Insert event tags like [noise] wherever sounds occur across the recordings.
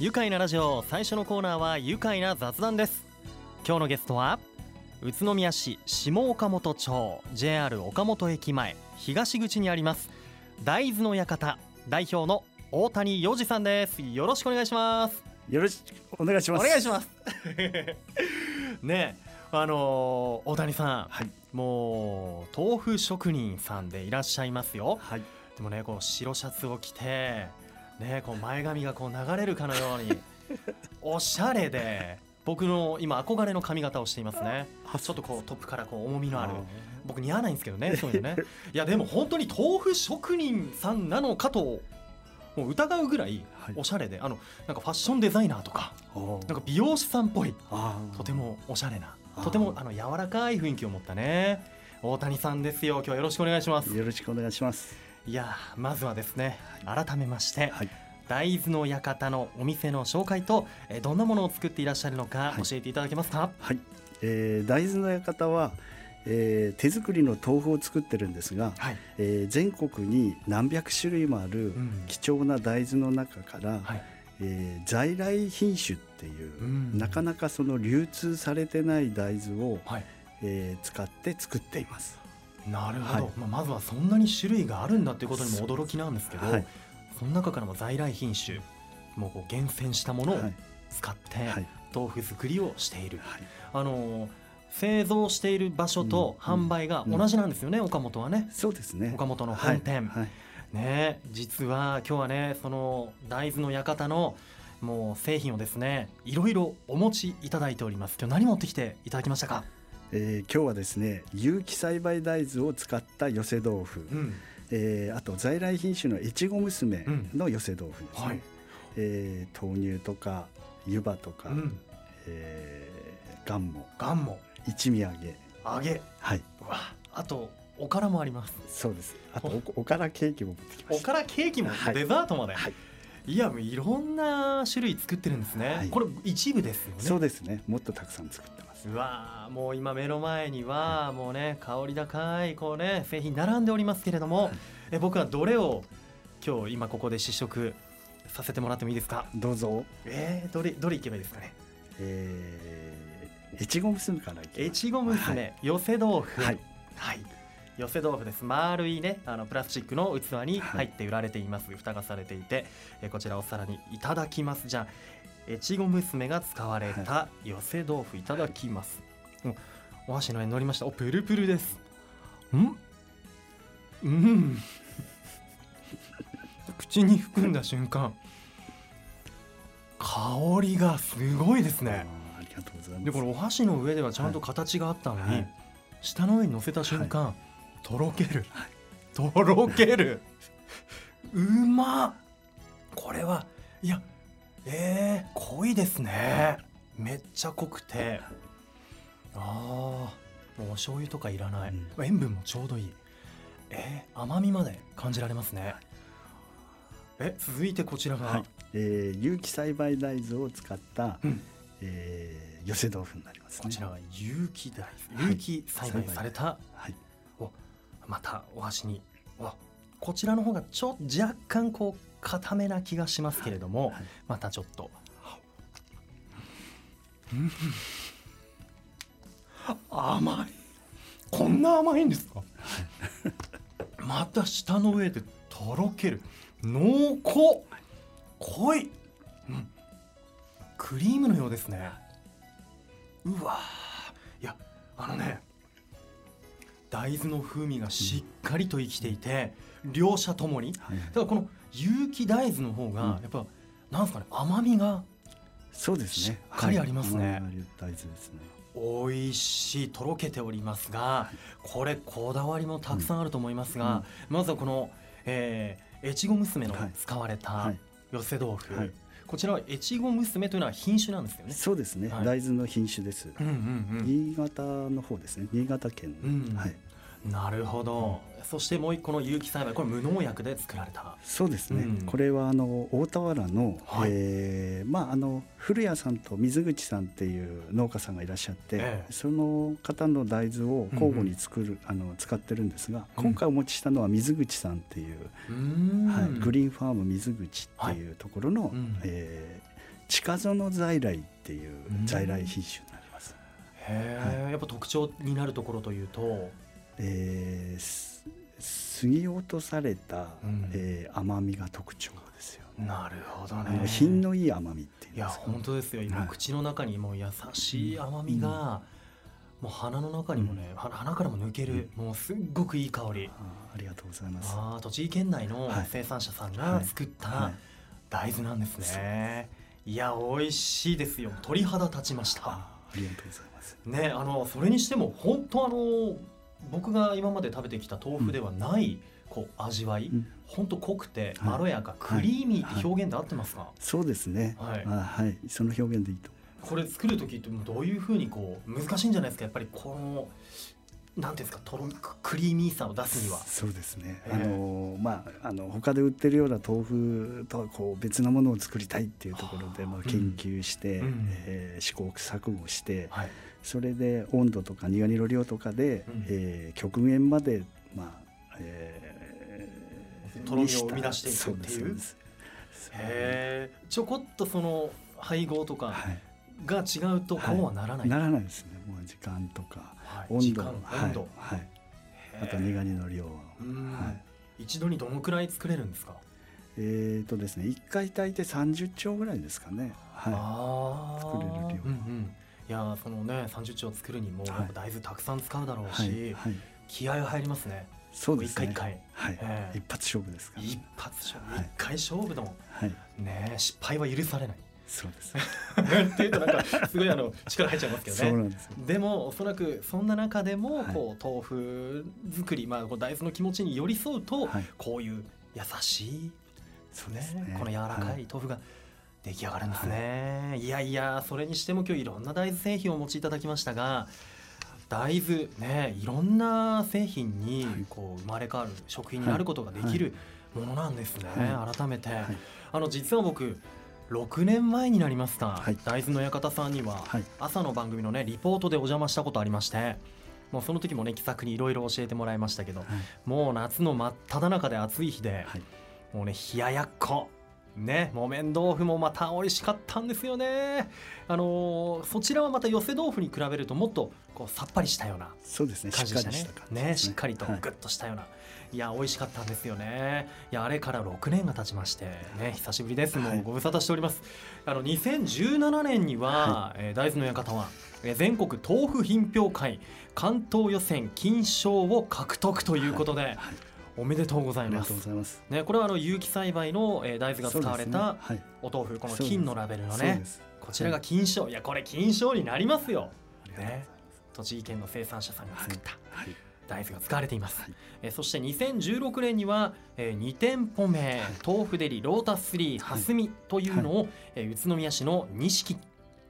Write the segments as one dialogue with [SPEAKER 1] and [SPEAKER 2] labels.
[SPEAKER 1] 愉快なラジオ最初のコーナーは愉快な雑談です。今日のゲストは宇都宮市下岡本町 JR 岡本駅前東口にあります大豆の館代表の大谷洋二さんです。よろしくお願いします。
[SPEAKER 2] よろしくお願いします。
[SPEAKER 1] お願いします。[laughs] ねあのー、大谷さん、
[SPEAKER 2] はい、
[SPEAKER 1] もう豆腐職人さんでいらっしゃいますよ、
[SPEAKER 2] はい、
[SPEAKER 1] でもねこう白シャツを着てねこう前髪がこう流れるかのように [laughs] おしゃれで僕の今憧れの髪型をしていますね。ちょっとこうトップからこう重みのある僕似合わないんですけどねそういうのね。いやでも本当に豆腐職人さんなのかともう疑うぐらいおしゃれで、はい、あのなんかファッションデザイナーとかなんか美容師さんっぽい。とてもおしゃれなとてもあの柔らかい雰囲気を持ったね大谷さんですよ。今日はよろしくお願いします。
[SPEAKER 2] よろしくお願いします
[SPEAKER 1] いやまずはですね改めまして、はい、大豆の館のお店の紹介と、えどんなものを作っていらっしゃるのか教えていただけますか？
[SPEAKER 2] はい、えー、大豆の館はえー、手作りの豆腐を作ってるんですが、はい、えー、全国に何百種類もある貴重な大豆の中から、うんはい、えー、在来品種っていう、うん、なかなかその流通されてない大豆を、はい、えー、使って作っています。
[SPEAKER 1] なるほど、はい、まあ、まずはそんなに種類があるんだということにも驚きなんですけど、はい、その中からも在来品種もうこう厳選したものを使って豆腐作りをしている、はい、あの製造している場所と販売が同じなんですよね、うんうん、岡本はね。
[SPEAKER 2] そうですね。
[SPEAKER 1] 岡本の本店、ね実は今日はねその大豆の館のもう製品をですねいろいろお持ちいただいております。今日何持ってきていただきましたか？
[SPEAKER 2] えー、今日はですね有機栽培大豆を使った寄せ豆腐、うん、えー、あと在来品種の越後娘の寄せ豆腐ですね、うんはい、えー、豆乳とか湯葉とか、うん、えー、ガンモ
[SPEAKER 1] ガンモ。
[SPEAKER 2] 一味揚げ。
[SPEAKER 1] 揚げ。
[SPEAKER 2] はい。
[SPEAKER 1] わあ。とおからもあります。
[SPEAKER 2] そうです。あとおおからケーキも持ってきま
[SPEAKER 1] した。おからケーキも、はい、デザートまで、はいいやいろんな種類作ってるんですね、はい、これ一部ですよね。
[SPEAKER 2] そうですね。もっとたくさん作ってます。
[SPEAKER 1] うわもう今目の前にはもうね香り高いこうね製品並んでおりますけれども、はい、え僕はどれを今日今ここで試食させてもらってもいいですか？
[SPEAKER 2] どうぞ。
[SPEAKER 1] えー、どれどれいけばいいですかね？
[SPEAKER 2] えー、越後娘からい
[SPEAKER 1] き越後娘、はい、寄せ豆腐。はい、はい寄せ豆腐です。丸いねあのプラスチックの器に入って売られています、はい、蓋がされていてえこちらお皿にいただきます。じゃあ越後娘が使われた寄せ豆腐いただきます、はい、お箸の上に乗りました。おプルプルです。ん？うん。口に含んだ瞬間香りがすごいですね。
[SPEAKER 2] ありがとうございます。
[SPEAKER 1] でこれお箸の上ではちゃんと形があったのに、はい、下の上に乗せた瞬間、はいとろける、はい、とろける。うまこれはいやえー、濃いですね。めっちゃ濃くて。ああもうお醤油とかいらない、うん、塩分もちょうどいい。えー、甘みまで感じられますね。え続いてこちらが、はい、
[SPEAKER 2] えー、有機栽培大豆を使った、うん、えー、寄せ豆腐になります、ね、
[SPEAKER 1] こちらは有機大豆有機栽培された、はい、またお箸に。こちらの方がちょっと若干こう固めな気がしますけれども、はい、またちょっと、甘い。こんな甘いんですか？また舌の上でとろける。濃厚。濃い、うん、クリームのようですね。うわいやあのね大豆の風味がしっかりと生きていて、うん、両者ともに、はい、だからこの有機大豆の方がやっぱ、なんですかね甘みが
[SPEAKER 2] そうですね。
[SPEAKER 1] しっかりありますね、はい、
[SPEAKER 2] 大豆ですね。
[SPEAKER 1] 美味しいとろけておりますが、はい、これこだわりもたくさんあると思いますが、うん、まずはこの、えー、越後娘の使われた寄せ豆腐、はい、こちらは越後娘というのは品種なんですよね。
[SPEAKER 2] そうですね。はい、大豆の品種です。うんうんうん、新潟の方ですね。新潟県、うん、はい。
[SPEAKER 1] なるほど、うん、そしてもう一個の有機栽培これ無農薬で作られた。
[SPEAKER 2] そうですね、うん、これはあの大田原の、はい、えー、まああの古谷さんと水口さんっていう農家さんがいらっしゃって、ええ、その方の大豆を交互に作る、うんうん、あの使ってるんですが、今回お持ちしたのは水口さんっていう、はい、グリーンファーム水口っていうところの、はい、えー近園在来っていう在来品種になります。
[SPEAKER 1] へえ、はい、やっぱ特徴になるところというと、
[SPEAKER 2] えー、杉ぎ落とされた、うん、えー、甘みが特徴ですよ、
[SPEAKER 1] なるほどね。
[SPEAKER 2] 品のいい甘みって
[SPEAKER 1] いや本当ですよ。今、はい、口の中にもう優しい甘みが、うん、もう鼻の中にもね、うん、鼻からも抜ける、もうすっごくいい香り。
[SPEAKER 2] ありがとうございます。
[SPEAKER 1] あ栃木県内の生産者さんが作った大豆なんですね。いや美味しいですよ。鳥肌立ちました。あ
[SPEAKER 2] りがとうございます。
[SPEAKER 1] ねあのそれにしても本当あの僕が今まで食べてきた豆腐ではない、こう味わい、本、う、当、ん、濃くてまろやか、はい、クリーミーって表現で合ってますか、はい、
[SPEAKER 2] そうですね。はい、はい、その表現でいいと。
[SPEAKER 1] これ作る時ってどういうふうにこう難しいんじゃないですか？やっぱりこのなんていうんですか？とろクリーミーさを出すには。
[SPEAKER 2] そうですね、えー、あのまああの他で売ってるような豆腐とはこう別なものを作りたいっていうところで、まあ、研究して、うん、えー、試行錯誤して、はい、それで温度とか苦味の量とかで、うん、えー、極限までまあ、
[SPEAKER 1] えー、とろみを生み出していくっていう？へえちょこっとその配合とかが違うとこうはならない、
[SPEAKER 2] はい、ならないですね。もう時間とか、はい、温度。温度、はい、はい、あと苦味の量。は、
[SPEAKER 1] い、一度にどのくらい作れるんですか？
[SPEAKER 2] えっ、ー、とですね一回炊いて30丁ぐらいですかね、はい、作れる量、うんうん
[SPEAKER 1] いやそのね30丁作るにも大豆たくさん使うだろうし、はい、気合が入りますね。
[SPEAKER 2] そうです
[SPEAKER 1] ね。一回一
[SPEAKER 2] 回、はい。えー、一発勝負ですか
[SPEAKER 1] ら、ね、一発勝負、一回勝負の、はい、ね失敗は許されない。
[SPEAKER 2] そうです。
[SPEAKER 1] っていうとなんかすごいあの力入っちゃいますけどね。そうなんですでもおそらくそんな中でもこう、豆腐作りまあこう大豆の気持ちに寄り添うと、こういう優しいそうですね。この柔らかい。豆腐が出来上がるんですね、はい、いやいやそれにしても今日いろんな大豆製品をお持ちいただきましたが大豆ねいろんな製品にこう生まれ変わる食品になることができるものなんですね、はい、改めて、はい、あの実は僕6年前になりますか、はい、大豆の館さんには朝の番組のねリポートでお邪魔したことありましてもうその時もね気さくにいろいろ教えてもらいましたけど、もう夏の真っ只中で暑い日で、もうね冷ややっこね木綿豆腐もまた美味しかったんですよね。あのー、そちらはまた寄せ豆腐に比べるともっとこうさっぱりしたような感じでしたね。ね。しっかりとグッとしたような、はい、いや美味しかったんですよね。いやあれから6年が経ちましてね久しぶりです。もうご無沙汰しております、あの2017年には、はい、えー、大豆の館は全国豆腐品評会関東予選金賞を獲得ということで、はい。はいおめでとうございます。ます。ね、これはあの有機栽培の、えー、大豆が使われたお豆腐、ね。はい、この金のラベルのね、こちらが金賞、いやこれ金賞になりますよ。ね、栃木県の生産者さんが作った。はい。大豆が使われています、はい、えそして2016年には、えー、2店舗目、はい、豆腐デリロータス3蓮見というのを、はい、えー、宇都宮市の錦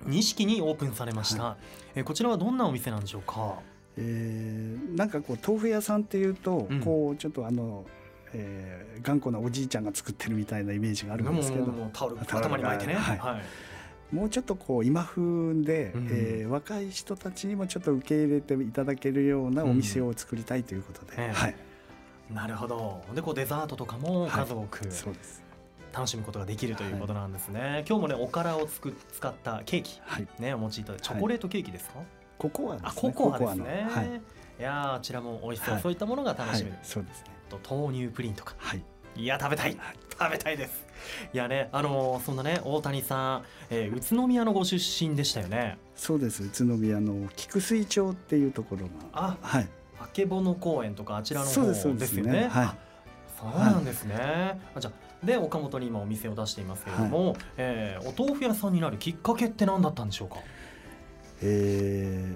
[SPEAKER 1] 錦にオープンされました、はい、えー、こちらはどんなお店なんでしょうか？
[SPEAKER 2] えー、なんかこう豆腐屋さんっていうと、うん、こうちょっとあの、えー、頑固なおじいちゃんが作ってるみたいなイメージがあるんですけど。
[SPEAKER 1] タオル頭に巻いてね、はい、はい、
[SPEAKER 2] もうちょっとこう今風で、うん、えー、若い人たちにもちょっと受け入れていただけるようなお店を作りたいということで、うん、はい、
[SPEAKER 1] なるほど。でこうデザートとかも数多く、はい、そうです。楽しむことができるということなんですね、はい、今日もねおからをつく使ったケーキ、はい、ねお持ちいただいて。チョコレートケーキですか、
[SPEAKER 2] ココアですね。
[SPEAKER 1] ココアですね。はい、いやあちらも美味しそう、はい、そういったものが楽しめる。
[SPEAKER 2] そうですね。
[SPEAKER 1] と豆乳プリンとか。はい。いや食べたい、食べたいです。いやねあのー、そんなね大谷さん、えー、宇都宮のご出身でしたよね。
[SPEAKER 2] そうです宇都宮の菊水町っていうところが。
[SPEAKER 1] あはい。あけぼの公園とかあちらの方ですよね。そうねはい。そうなんですね。はい、じゃで岡本に今お店を出していますけれども、はい、えー、お豆腐屋さんになるきっかけって何だったんでしょうか？
[SPEAKER 2] え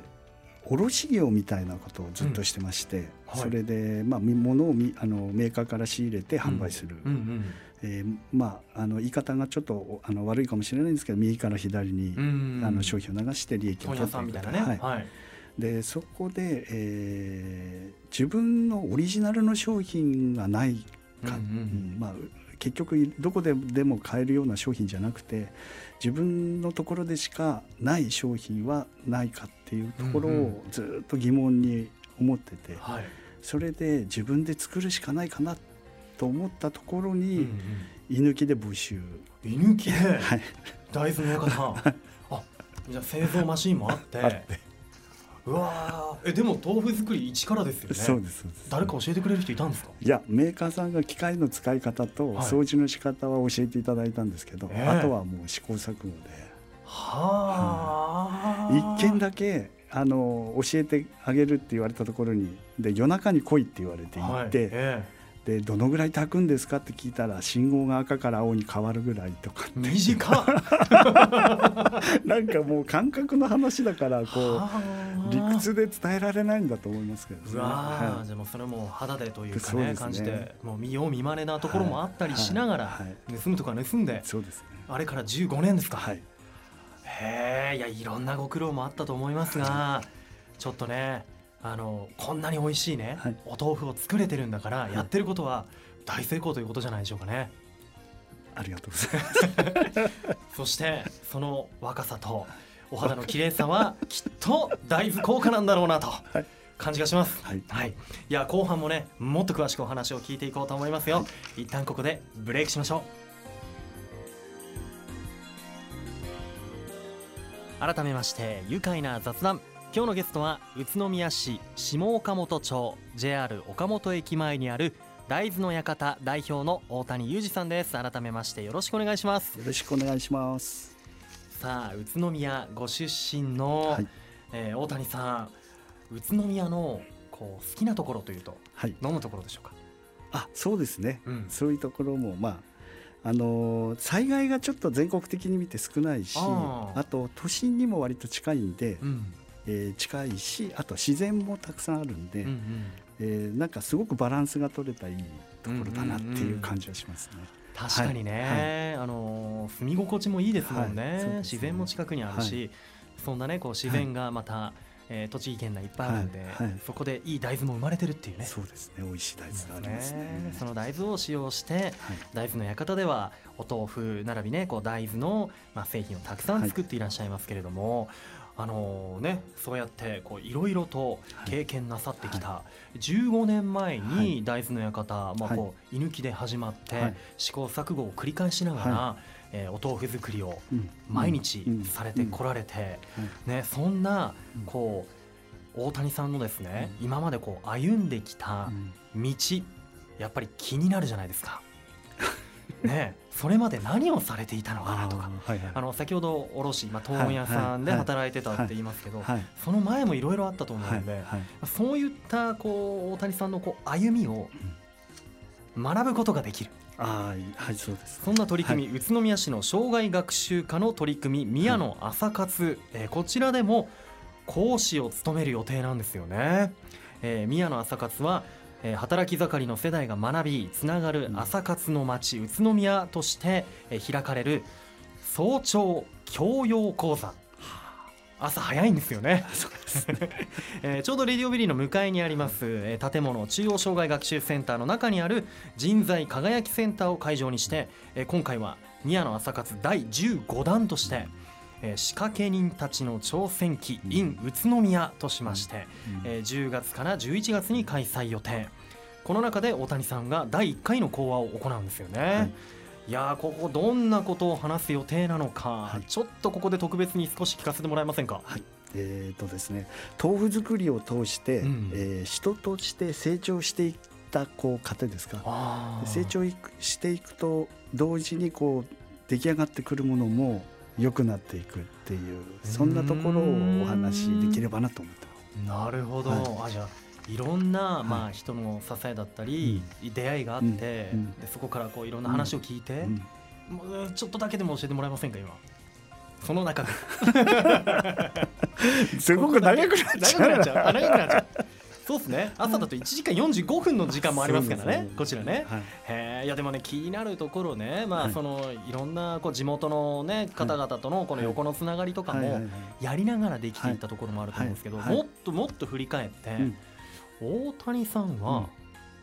[SPEAKER 2] ー、卸業みたいなことをずっとしてまして、うんはい、それで、まあ、物をみあのメーカーから仕入れて販売する、うんうん。うんえー、まあ、あの言い方がちょっとあの悪いかもしれないんですけど右から左に、うんうん、あの商品を流して利益を取っていくと、ね、はい、はい、でそこで、えー、自分のオリジナルの商品がないか、うん。うん、まあ、結局どこででも買えるような商品じゃなくて自分のところでしかない商品はないかっていうところをずっと疑問に思ってて、それで自分で作るしかないかなと思ったところに、居抜きで募集。
[SPEAKER 1] 居抜きで、はい、大豆の館あじゃあ製造マシンもあってうわえでも豆腐作り一からですよね。
[SPEAKER 2] そうです
[SPEAKER 1] 誰か教えてくれる人いたんですか？
[SPEAKER 2] いやメーカーさんが機械の使い方と掃除の仕方は教えていただいたんですけど、はい、あとはもう試行錯誤で。はあ、一件だけあの教えてあげるって言われたところにで夜中に来いって言われて行って、はい。えでどのぐらい炊くんですかって聞いたら信号が赤から青に変わるぐらいとか
[SPEAKER 1] 短 [laughs]
[SPEAKER 2] なんかもう感覚の話だからこう理屈で伝えられないんだと思いますけど、ね、
[SPEAKER 1] うわ、はい、じゃあもうそれも肌でというかね、ね、感じてもう見よう見まねなところもあったりしながら、はい。はい、盗むとか盗んで
[SPEAKER 2] そうです、ね、
[SPEAKER 1] あれから15年ですか、はい、へえいやいろんなご苦労もあったと思いますがちょっとねあのこんなに美味しいね、はい、お豆腐を作れてるんだから、やってることは大成功ということじゃないでしょうかね。
[SPEAKER 2] ありがとうございます。[laughs]
[SPEAKER 1] そしてその若さとお肌の綺麗さは [laughs] きっと大豆効果なんだろうなと。感じがします、はい、はい、いや後半もねもっと詳しくお話を聞いていこうと思いますよ、はい、一旦ここでブレイクしましょう。改めまして愉快な雑談今日のゲストは宇都宮市下岡本町 JR 岡本駅前にある大豆の館代表の大谷裕二さんです。改めましてよろしくお願いします。
[SPEAKER 2] よろしくお願いします。
[SPEAKER 1] さあ宇都宮ご出身の、はい、えー、大谷さん宇都宮のこう好きなところというと、はい、どのところでしょうか？
[SPEAKER 2] あそうですね、うん、そういうところもまああのー、災害がちょっと全国的に見て少ないしあと都心にも割と近いんで、うん、えー、近いしあと自然もたくさんあるんで、うんうん、えー、なんかすごくバランスが取れたいいところだなっていう感じはしますね。うんうんうん
[SPEAKER 1] 確かにね、はい、あの住み心地もいいですもんね。はい。ね、自然も近くにあるし、はい、そんなねこう自然がまた、はい、えー、栃木県内いっぱいあるんで、そこでいい大豆も生まれてるっていうね。
[SPEAKER 2] そうですね。美味しい大豆がありますね、ね、
[SPEAKER 1] その大豆を使用して、大豆の館ではお豆腐並びねこう大豆の、まあ、製品をたくさん作っていらっしゃいますけれども、あのね、そうやってこういろいろと経験なさってきた、はい、15年前に大豆の館、はい、まあ、こう居抜きで始まって、試行錯誤を繰り返しながら、はい、えー、お豆腐作りを毎日されてこられて、ね、そんなこう大谷さんのですね、今までこう歩んできた道やっぱり気になるじゃないですか。ね、それまで何をされていたのかなとかあ、はいはい、あの先ほど卸、まあ、問屋さんで働いてたって言いますけど、その前もいろいろあったと思うので、はい。はい、そういったこう大谷さんのこう歩みを学ぶことができる。
[SPEAKER 2] あはいそうです。
[SPEAKER 1] そんな取り組み、はい、宇都宮市の障害学習課の取り組み宮野朝活、えー、こちらでも講師を務める予定なんですよね。えー、宮野朝活はえー、働き盛りの世代が学びつながる朝活の街、宇都宮として、えー、開かれる早朝教養講座。朝早いんですよね。[laughs] [laughs] えー、ちょうどレディオビリーの向かいにあります、えー、建物中央障害学習センターの中にある人材輝きセンターを会場にして、えー、今回は宮の朝活第15弾として、えー、仕掛け人たちの挑戦記 in 宇都宮としまして、えー、10月から11月に開催予定。この中で大谷さんが第1回の講話を行うんですよね。はい。いやここどんなことを話す予定なのか、はい、ちょっとここで特別に少し聞かせてもらえませんか？
[SPEAKER 2] はい。えーとですね、豆腐作りを通して、うん、えー、人として成長していったこう過程ですか？成長していくと同時にこう出来上がってくるものも良くなっていくっていうそんなところをお話しできればなと思って
[SPEAKER 1] ます。なるほど、はい、あじゃいろんな、まあ、人の支えだったり、出会いがあって、でそこからこういろんな話を聞いて、もうちょっとだけでも教えてもらえませんか今？その中で。[laughs]
[SPEAKER 2] すごく [laughs] 長くなっちゃう。長くなっちゃう。長くなっちゃう
[SPEAKER 1] そうですね。朝だと1時間45分の時間もありますからね。こちらね、はい、へいやでもね気になるところね。まあそのいろんなこう地元のね方々とのこの横のつながりとかもやりながらできていったところもあると思うんですけどもっともっと振り返って大谷さんは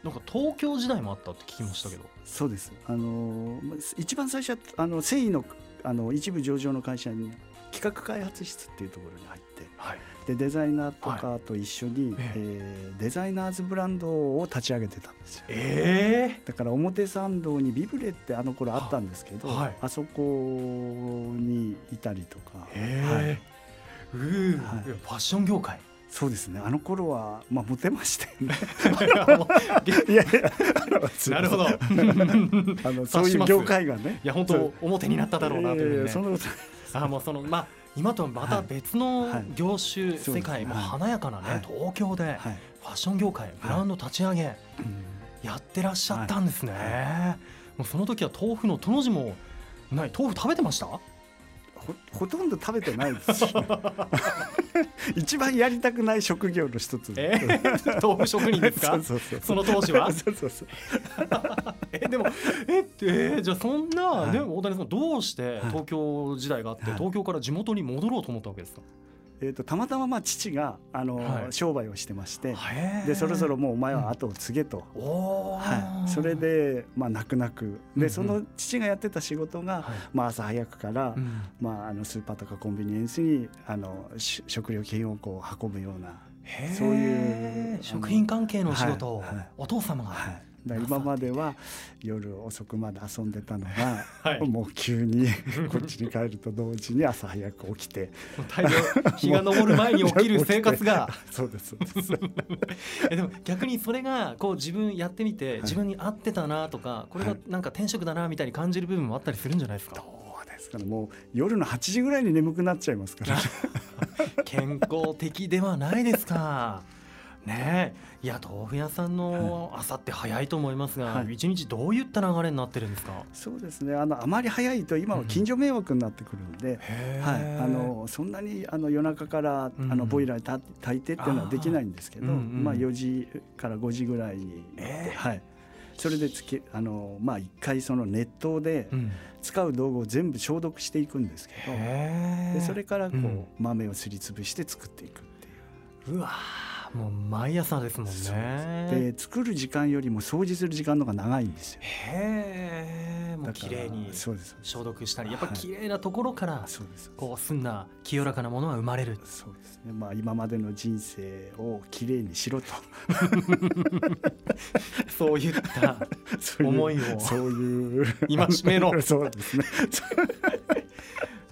[SPEAKER 1] なんか東京時代もあったって聞きましたけど。
[SPEAKER 2] そうです。あの一番最初はあの繊維のあの一部上場の会社に企画開発室っていうところに入って、はい、でデザイナーとかと一緒に、はい、えー、デザイナーズブランドを立ち上げてたんですよ、
[SPEAKER 1] え
[SPEAKER 2] ー、だから表参道にビブレってあの頃あったんですけど、はい、あそこにいたりとか、
[SPEAKER 1] えー、はい、うはい、ファッション業界。
[SPEAKER 2] そうですね。あの頃はまあモテましたよね。
[SPEAKER 1] いや [laughs] いやなるほど。[laughs] あ
[SPEAKER 2] のそういう業界がね。
[SPEAKER 1] いや本当表になっただろうなというね、そのあもうそのまあ今とはまた別の業種、はい、世界、も華やかなね、はい、東京でファッション業界ブランド立ち上げ、やってらっしゃったんですね、もうその時は豆腐のとの字もない。豆腐食べてました？
[SPEAKER 2] ほとんど食べてないです [laughs] 一番やりたくない職業の一つ、
[SPEAKER 1] えー、豆腐職人ですか？その当時は？
[SPEAKER 2] そうそうそう。[laughs] [laughs]
[SPEAKER 1] えでもえっえー、じゃあそんな、はい、でも大谷さんどうして東京時代があって、はい、東京から地元に戻ろうと思ったわけですか、
[SPEAKER 2] えーと、たまたままあ父があの、はい、商売をしてましてでそろそろもうお前は後を継げと、うん、はい、それで、まあ、泣く泣く。で、その父がやってた仕事が、はい、まあ、朝早くから、うん、まあ、あのスーパーとかコンビニエンスにあの食料品をこう運ぶようなそういう
[SPEAKER 1] 食品関係の仕事を、お父様が。
[SPEAKER 2] はい今までは夜遅くまで遊んでたのが、はい、もう急に [laughs] こっちに帰ると同時に朝早く起きて。
[SPEAKER 1] 日が昇る前に起きる生活が。[laughs]
[SPEAKER 2] そうです
[SPEAKER 1] でも逆にそれがこう自分やってみて自分に合ってたなとかこれがなんか転職だなみたいに感じる部分もあったりするんじゃないですか、
[SPEAKER 2] ですかね。もう夜の8時ぐらいに眠くなっちゃいますから。[laughs]
[SPEAKER 1] 健康的ではないですかね。いや豆腐屋さんの朝って早いと思いますが、はい、一日どういった流れになってるんですか？
[SPEAKER 2] そうですね。あのあまり早いと今は近所迷惑になってくるんで、うん、はい、あのそんなにあの夜中からあのボイラー炊いてっていうのはできないんですけど、うん、まあ、4時から5時ぐらいに、はい、それでつけあの、まあ、1回その熱湯で使う道具を全部消毒していくんですけど、でそれからこう、豆をすりつぶして作っていくっていう。
[SPEAKER 1] うわもう毎朝ですもんね。
[SPEAKER 2] で作る時間よりも掃除する時間の方が長いんですよ。
[SPEAKER 1] へえもう綺麗に消毒したりやっぱ綺麗なところからこうすんな清らかなものは生まれる。
[SPEAKER 2] そうですね。まあ今までの人生を綺麗にしろと。[laughs]
[SPEAKER 1] そういった思いを。
[SPEAKER 2] そういう
[SPEAKER 1] 戒めの [laughs]
[SPEAKER 2] そうですね。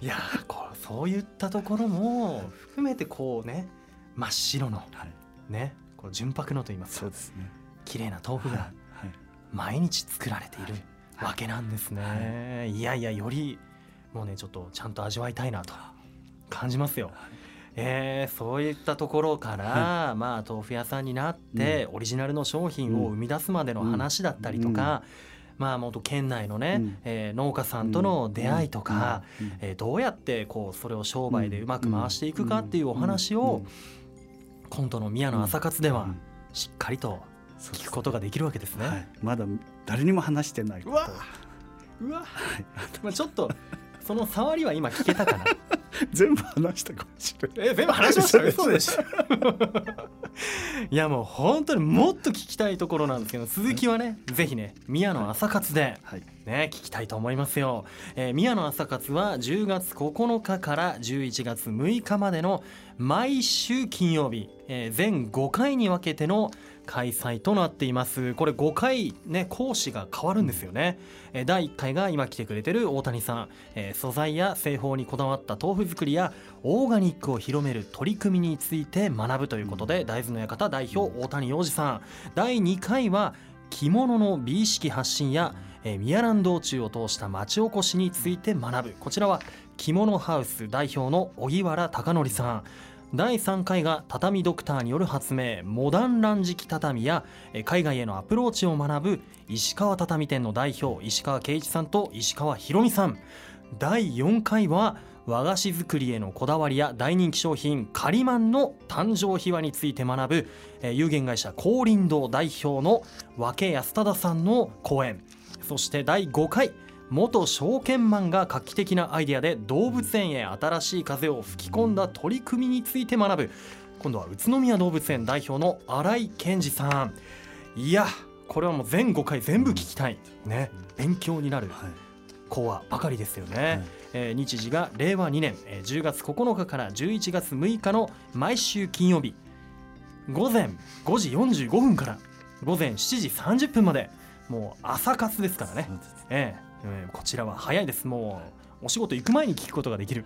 [SPEAKER 1] いやこうそういったところも含めてこうね真っ白の、はいねこう純白のと言いますか。そうですね。綺麗な豆腐が毎日作られているわけなんですね、はい、いやいやよりもうねちょっとちゃんと味わいたいなと感じますよ。えー、そういったところから、はい、まあ豆腐屋さんになって、オリジナルの商品を生み出すまでの話だったりとか、まあ、元県内のね、うん、えー、農家さんとの出会いとか、うん、えー、どうやってこうそれを商売でうまく回していくかっていうお話を、コントの宮野朝活ではしっかりと聞くことができるわけですね。はい、
[SPEAKER 2] まだ誰にも話してないこと。
[SPEAKER 1] うわ、はい、まあちょっとその触りは今聞けたかな [laughs] [laughs]
[SPEAKER 2] 全部話したかもしれない。
[SPEAKER 1] え全部話しました [laughs] そうでしいやもう本当にもっと聞きたいところなんですけど続きはねぜひね宮野朝活で、はい、ね聞きたいと思いますよ、えー、宮野朝活は10月9日から11月6日までの毎週金曜日、えー、全5回に分けての開催となっています。これ5回ね講師が変わるんですよね、え第1回が今来てくれてる大谷さん、え素材や製法にこだわった豆腐作りやオーガニックを広める取り組みについて学ぶということで大豆の館代表大谷洋二さん。第2回は着物の美意識発信やえ宮蘭道中を通した町おこしについて学ぶ。こちらは着物ハウス代表の荻原貴則さん第3回が畳ドクターによる発明モダン乱敷畳や海外へのアプローチを学ぶ石川畳店の代表石川圭一さんと石川博美さん。第4回は和菓子作りへのこだわりや大人気商品カリマンの誕生秘話について学ぶ有限会社高林堂代表の和安忠さんの講演。そして第5回元証券マンが画期的なアイデアで動物園へ新しい風を吹き込んだ取り組みについて学ぶ。今度は宇都宮動物園代表の新井健二さん。いやこれはもう全5回全部聞きたい。ね勉強になる、講話ばかりですよね、はい、えー、日時が令和2年、えー、10月9日から11月6日の毎週金曜日。午前5時45分から午前7時30分まで。もう朝活ですからね。えー、えー、こちらは早いです。もうお仕事行く前に聞くことができる、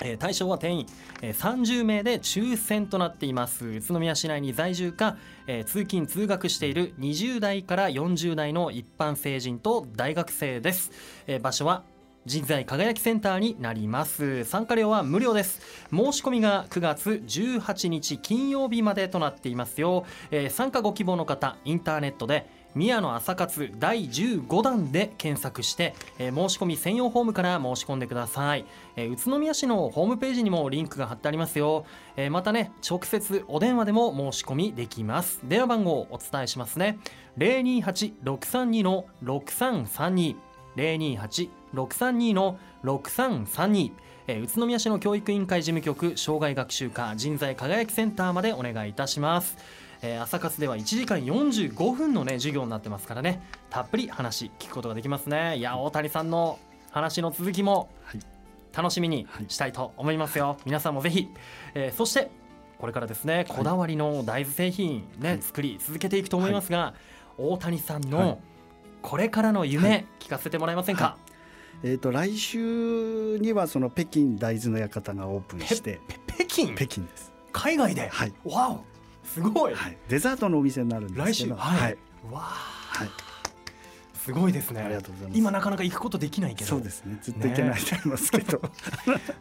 [SPEAKER 1] えー、対象は定員、えー、30名で抽選となっています。宇都宮市内に在住か、えー、通勤通学している20代から40代の一般成人と大学生です、えー、場所は人材輝きセンターになります。参加料は無料です。申し込みが9月18日金曜日までとなっていますよ、えー、参加ご希望の方インターネットで宮野朝活第15弾で検索して、えー、申し込み専用フォームから申し込んでください、えー、宇都宮市のホームページにもリンクが貼ってありますよ、えー、またね直接お電話でも申し込みできます。電話番号をお伝えしますね。028-632の6332 028-632の6332え宇都宮市の教育委員会事務局障害学習課人材輝きセンターまでお願いいたします。えー、朝活では1時間45分のね授業になってますからね。たっぷり話聞くことができますね。いや大谷さんの話の続きも楽しみにしたいと思いますよ、はい、皆さんもぜひ、えー、そしてこれからですねこだわりの大豆製品ね、はい、作り続けていくと思いますが、はい、大谷さんのこれからの夢、聞かせてもらえませんか、
[SPEAKER 2] えーと、来週にはその北京大豆の館がオープンして
[SPEAKER 1] 北京？
[SPEAKER 2] 北京です。
[SPEAKER 1] 海外で、
[SPEAKER 2] はい、
[SPEAKER 1] わおすごい、
[SPEAKER 2] はい、デザートのお店になるんですけど。
[SPEAKER 1] はい、はい、わはい、すごいですね。
[SPEAKER 2] ありがとうございます。
[SPEAKER 1] 今なかなか行くことできないけど。
[SPEAKER 2] そうですね。ずっと行けないと思いますけど。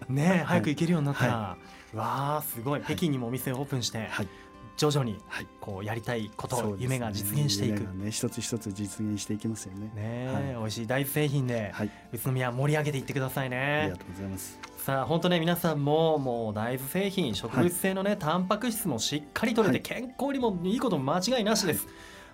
[SPEAKER 1] ね。[laughs] ね。早く行けるようになったら、はい、わあすごい。北京にもお店をオープンして、はい徐々にこうやりたいこと、夢が実現していく、
[SPEAKER 2] ね、一つ一つ実現していきますよね。
[SPEAKER 1] ね、はい、美味しい大豆製品で、宇都宮盛り上げていってくださいね。
[SPEAKER 2] ありがとうございます。
[SPEAKER 1] さあ本当ね皆さんももう大豆製品植物性のね、はい、タンパク質もしっかりとれて、健康にもいいこと間違いなしです、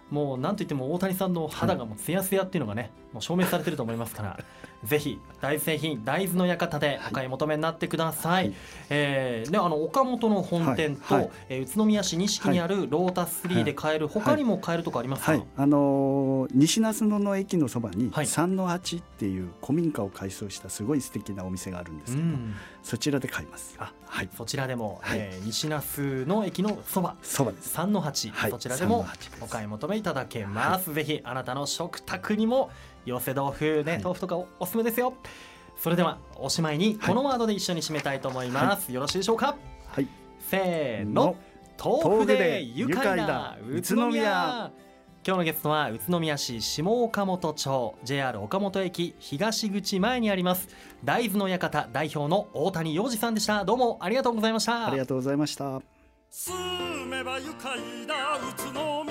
[SPEAKER 1] もうなんといっても大谷さんの肌がもうツヤツヤっていうのがね、もう証明されてると思いますからぜひ大豆製品大豆の館でお買い求めになってください、はい、えー、であの岡本の本店と、はい。はい、えー、宇都宮市錦にあるロータス3で買える、はい、他にも買えるとこありますか、
[SPEAKER 2] あのー、西那須野の駅のそばに三の八っていう古民家を改装したすごい素敵なお店があるんですけど、うん、そちらで買います。
[SPEAKER 1] あ、はい、そちらでも、はい、えー、西那須の駅のそば。
[SPEAKER 2] そばです。
[SPEAKER 1] 三の八、そちらでもお買い求めいただけます、ぜひあなたの食卓にも寄せ豆腐ね、豆腐とかおすすめですよ。それではおしまいにこのワードで一緒に締めたいと思います、はい、よろしいでしょうか？
[SPEAKER 2] はい。
[SPEAKER 1] せーの。豆腐で愉快な宇都宮。今日のゲストは宇都宮市下岡本町 JR 岡本駅東口前にあります大豆の館代表の大谷洋二さんでした。どうもありがとうございました。
[SPEAKER 2] ありがとうございました。
[SPEAKER 3] 住めば愉快な宇都